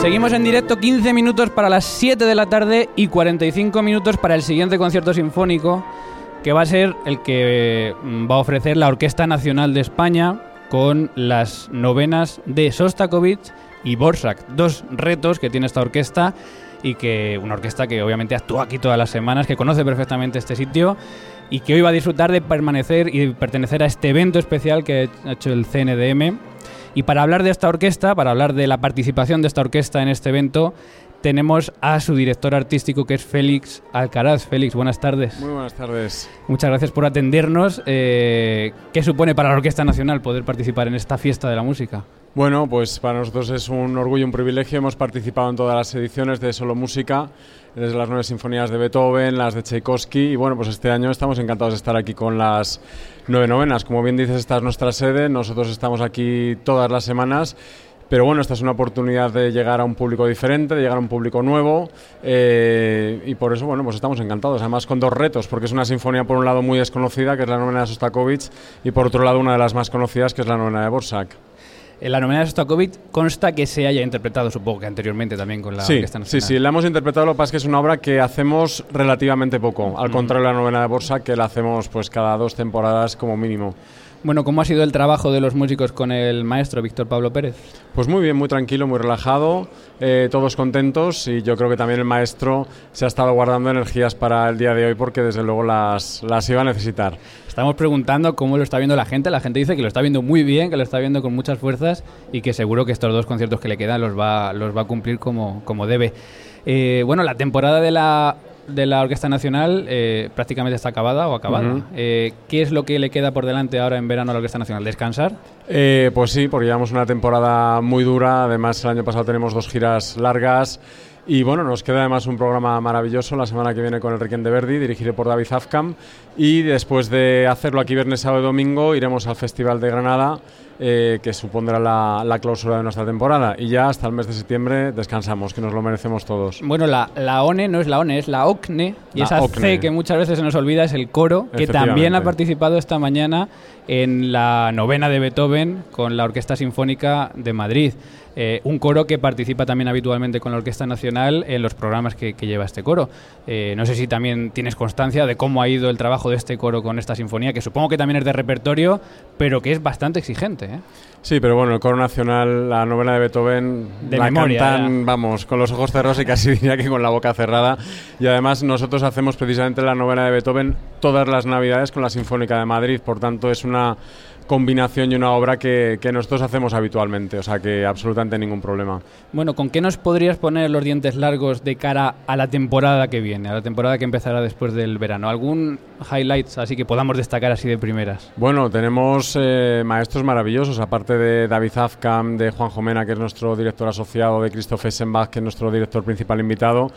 Seguimos en directo 15 minutos para las 7 de la tarde y 45 minutos para el siguiente concierto sinfónico que va a ser el que mm, va a ofrecer la Orquesta Nacional de España con las novenas de Sostakovich y Borsak, dos retos que tiene esta orquesta y que una orquesta que obviamente actúa aquí todas las semanas, que conoce perfectamente este sitio y que hoy va a disfrutar de permanecer y pertenecer a este evento especial que ha hecho el CNDM y para hablar de esta orquesta, para hablar de la participación de esta orquesta en este evento, tenemos a su director artístico que es Félix Alcaraz. Félix, buenas tardes. Muy buenas tardes. Muchas gracias por atendernos. Eh, ¿Qué supone para la Orquesta Nacional poder participar en esta fiesta de la música? Bueno, pues para nosotros es un orgullo, un privilegio. Hemos participado en todas las ediciones de Solo Música, desde las nueve sinfonías de Beethoven, las de Tchaikovsky, y bueno, pues este año estamos encantados de estar aquí con las nueve novenas. Como bien dices, esta es nuestra sede, nosotros estamos aquí todas las semanas. Pero bueno, esta es una oportunidad de llegar a un público diferente, de llegar a un público nuevo eh, y por eso, bueno, pues estamos encantados. Además con dos retos, porque es una sinfonía por un lado muy desconocida, que es la novena de Sostakovich, y por otro lado una de las más conocidas, que es la novena de Borsak. En la novena de Sostakovich consta que se haya interpretado, supongo que anteriormente también con la sí, Orquesta Sí, sí, la hemos interpretado, lo que pasa es que es una obra que hacemos relativamente poco, al contrario de la novena de Borsak, que la hacemos pues cada dos temporadas como mínimo. Bueno, ¿cómo ha sido el trabajo de los músicos con el maestro Víctor Pablo Pérez? Pues muy bien, muy tranquilo, muy relajado, eh, todos contentos y yo creo que también el maestro se ha estado guardando energías para el día de hoy porque desde luego las, las iba a necesitar. Estamos preguntando cómo lo está viendo la gente. La gente dice que lo está viendo muy bien, que lo está viendo con muchas fuerzas y que seguro que estos dos conciertos que le quedan los va, los va a cumplir como, como debe. Eh, bueno, la temporada de la de la Orquesta Nacional eh, prácticamente está acabada o acabada. Eh, ¿Qué es lo que le queda por delante ahora en verano a la Orquesta Nacional? ¿Descansar? Eh, pues sí, porque llevamos una temporada muy dura. Además, el año pasado tenemos dos giras largas. Y bueno, nos queda además un programa maravilloso la semana que viene con el Requiem de Verdi, dirigido por David Zafkam. Y después de hacerlo aquí viernes, sábado y domingo, iremos al Festival de Granada, eh, que supondrá la, la, clausura de nuestra temporada. Y ya hasta el mes de septiembre descansamos, que nos lo merecemos todos. Bueno, la, la ONE no es la ONE, es la OCNE. Y la esa OCNE. C que muchas veces se nos olvida es el coro, que también ha participado esta mañana en la novena de Beethoven con la Orquesta Sinfónica de Madrid. Eh, un coro que participa también habitualmente con la Orquesta Nacional en los programas que, que lleva este coro. Eh, no sé si también tienes constancia de cómo ha ido el trabajo de este coro con esta sinfonía, que supongo que también es de repertorio, pero que es bastante exigente. ¿Eh? Sí, pero bueno, el coro nacional, la novena de Beethoven, de la memoria, cantan, ya. vamos, con los ojos cerrados y casi diría que con la boca cerrada. Y además nosotros hacemos precisamente la novena de Beethoven todas las navidades con la Sinfónica de Madrid, por tanto es una combinación y una obra que, que, nosotros hacemos habitualmente, o sea que absolutamente ningún problema. Bueno, ¿con qué nos podrías poner los dientes largos de cara a la temporada que viene, a la temporada que empezará después del verano? ¿Algún highlights así que podamos destacar así de primeras? Bueno, tenemos eh, maestros maravillosos, aparte de David Afkam, de Juan Jomena, que es nuestro director asociado, de Christoph Essenbach, que es nuestro director principal invitado.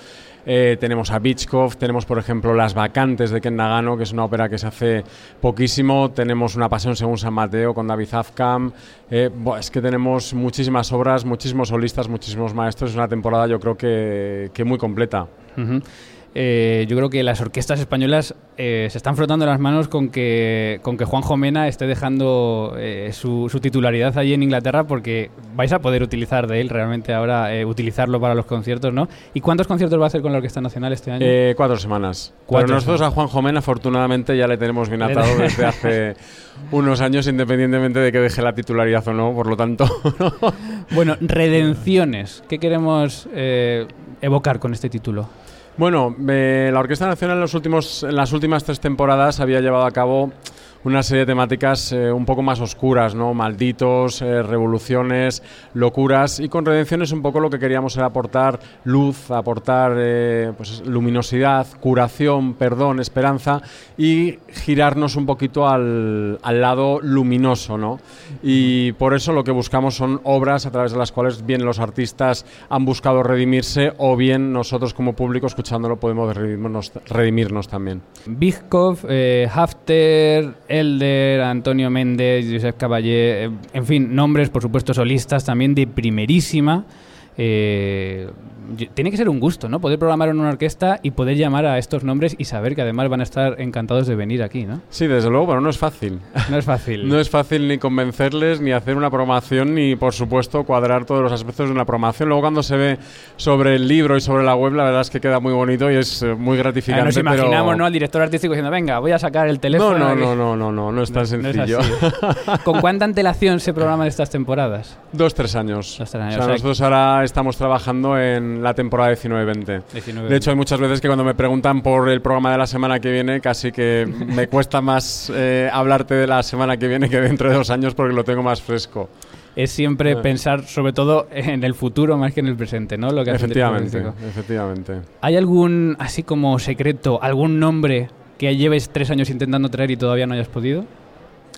Eh, tenemos a Bichkov, tenemos por ejemplo Las Vacantes de Ken Nagano, que es una ópera que se hace poquísimo, tenemos Una Pasión según San Mateo con David Afkam, eh, es que tenemos muchísimas obras, muchísimos solistas, muchísimos maestros, es una temporada yo creo que, muy completa. Eh, yo creo que las orquestas españolas eh, se están frotando las manos con que, con que Juan Jomena esté dejando eh, su, su, titularidad allí en Inglaterra porque vais a poder utilizar de él realmente ahora, utilizarlo para los conciertos, ¿no? ¿Y cuántos conciertos va a hacer con la Orquesta Nacional este año? Cuatro semanas. Cuatro Pero nosotros semanas. a Juan Jomena afortunadamente ya le tenemos bien atado desde hace unos años independientemente de que deje la titularidad o no, por lo tanto... bueno, redenciones. ¿Qué queremos evocar con este título? Bueno, eh, la Orquesta Nacional en, los últimos, en las últimas tres temporadas había llevado a cabo una serie de temáticas eh, un poco más oscuras, ¿no? Malditos, eh, revoluciones, locuras y con Redención es un poco lo que queríamos era aportar luz, aportar eh, pues, luminosidad, curación, perdón, esperanza y girarnos un poquito al, al lado luminoso, ¿no? Y por eso lo que buscamos son obras a través de las cuales bien los artistas han buscado redimirse o bien nosotros como público escuchándolo podemos redimirnos, redimirnos también. Bichkov, eh, Hafter, Elder, Antonio Méndez, Josep Caballé, eh, en fin, nombres por supuesto solistas también de primerísima. Eh, tiene que ser un gusto, ¿no? Poder programar en una orquesta y poder llamar a estos nombres y saber que además van a estar encantados de venir aquí, ¿no? Sí, desde luego, pero no es fácil. No es fácil. No es fácil ni convencerles, ni hacer una programación, ni por supuesto cuadrar todos los aspectos de una programación. Luego cuando se ve sobre el libro y sobre la web, la verdad es que queda muy bonito y es eh, muy gratificante. nos imaginamos, pero... ¿no? Al director artístico diciendo, venga, voy a sacar el teléfono. No, no, aquí". no, no, no, no, no es tan No sencillo. ¿Con cuánta antelación se programan estas temporadas? Dos, tres años. Dos, tres años, O sea, o sea, nosotros ahora estamos trabajando en la temporada 19-20. 19. De hecho, hay muchas veces que cuando me preguntan por el programa de la semana que viene, casi que me cuesta más eh, hablarte de la semana que viene que dentro de dos años porque lo tengo más fresco. es siempre Ah. pensar sobre todo en el futuro más que en el presente, ¿no? Lo que Efectivamente, efectivamente. ¿Hay algún, así como secreto, algún nombre que lleves tres años intentando traer y todavía no hayas podido?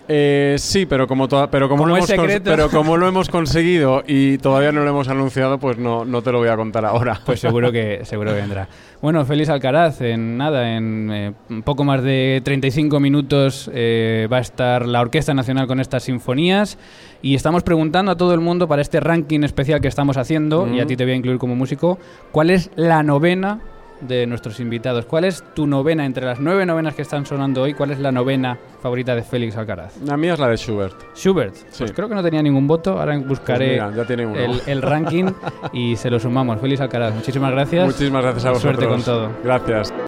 Eh, sí, pero como, toda- pero, como Como lo hemos pero como lo hemos conseguido y todavía no lo hemos anunciado, pues no, no te lo voy a contar ahora. Pues seguro que seguro que vendrá. Bueno, Félix Alcaraz, en nada, en eh, poco más de 35 minutos eh, va a estar la Orquesta Nacional con estas sinfonías y estamos preguntando a todo el mundo para este ranking especial que estamos haciendo, y a ti te voy a incluir como músico, ¿cuál es la novena de nuestros invitados? ¿Cuál es tu novena entre las nueve novenas que están sonando hoy? ¿Cuál es la novena favorita de Félix Alcaraz? La mía es la de Schubert. Schubert, pues creo que no tenía ningún voto, ahora buscaré Pues mira, ya tiene uno. el, el ranking y se lo sumamos. Félix Alcaraz, muchísimas gracias. Muchísimas gracias a vosotros. Suerte con todo. Gracias.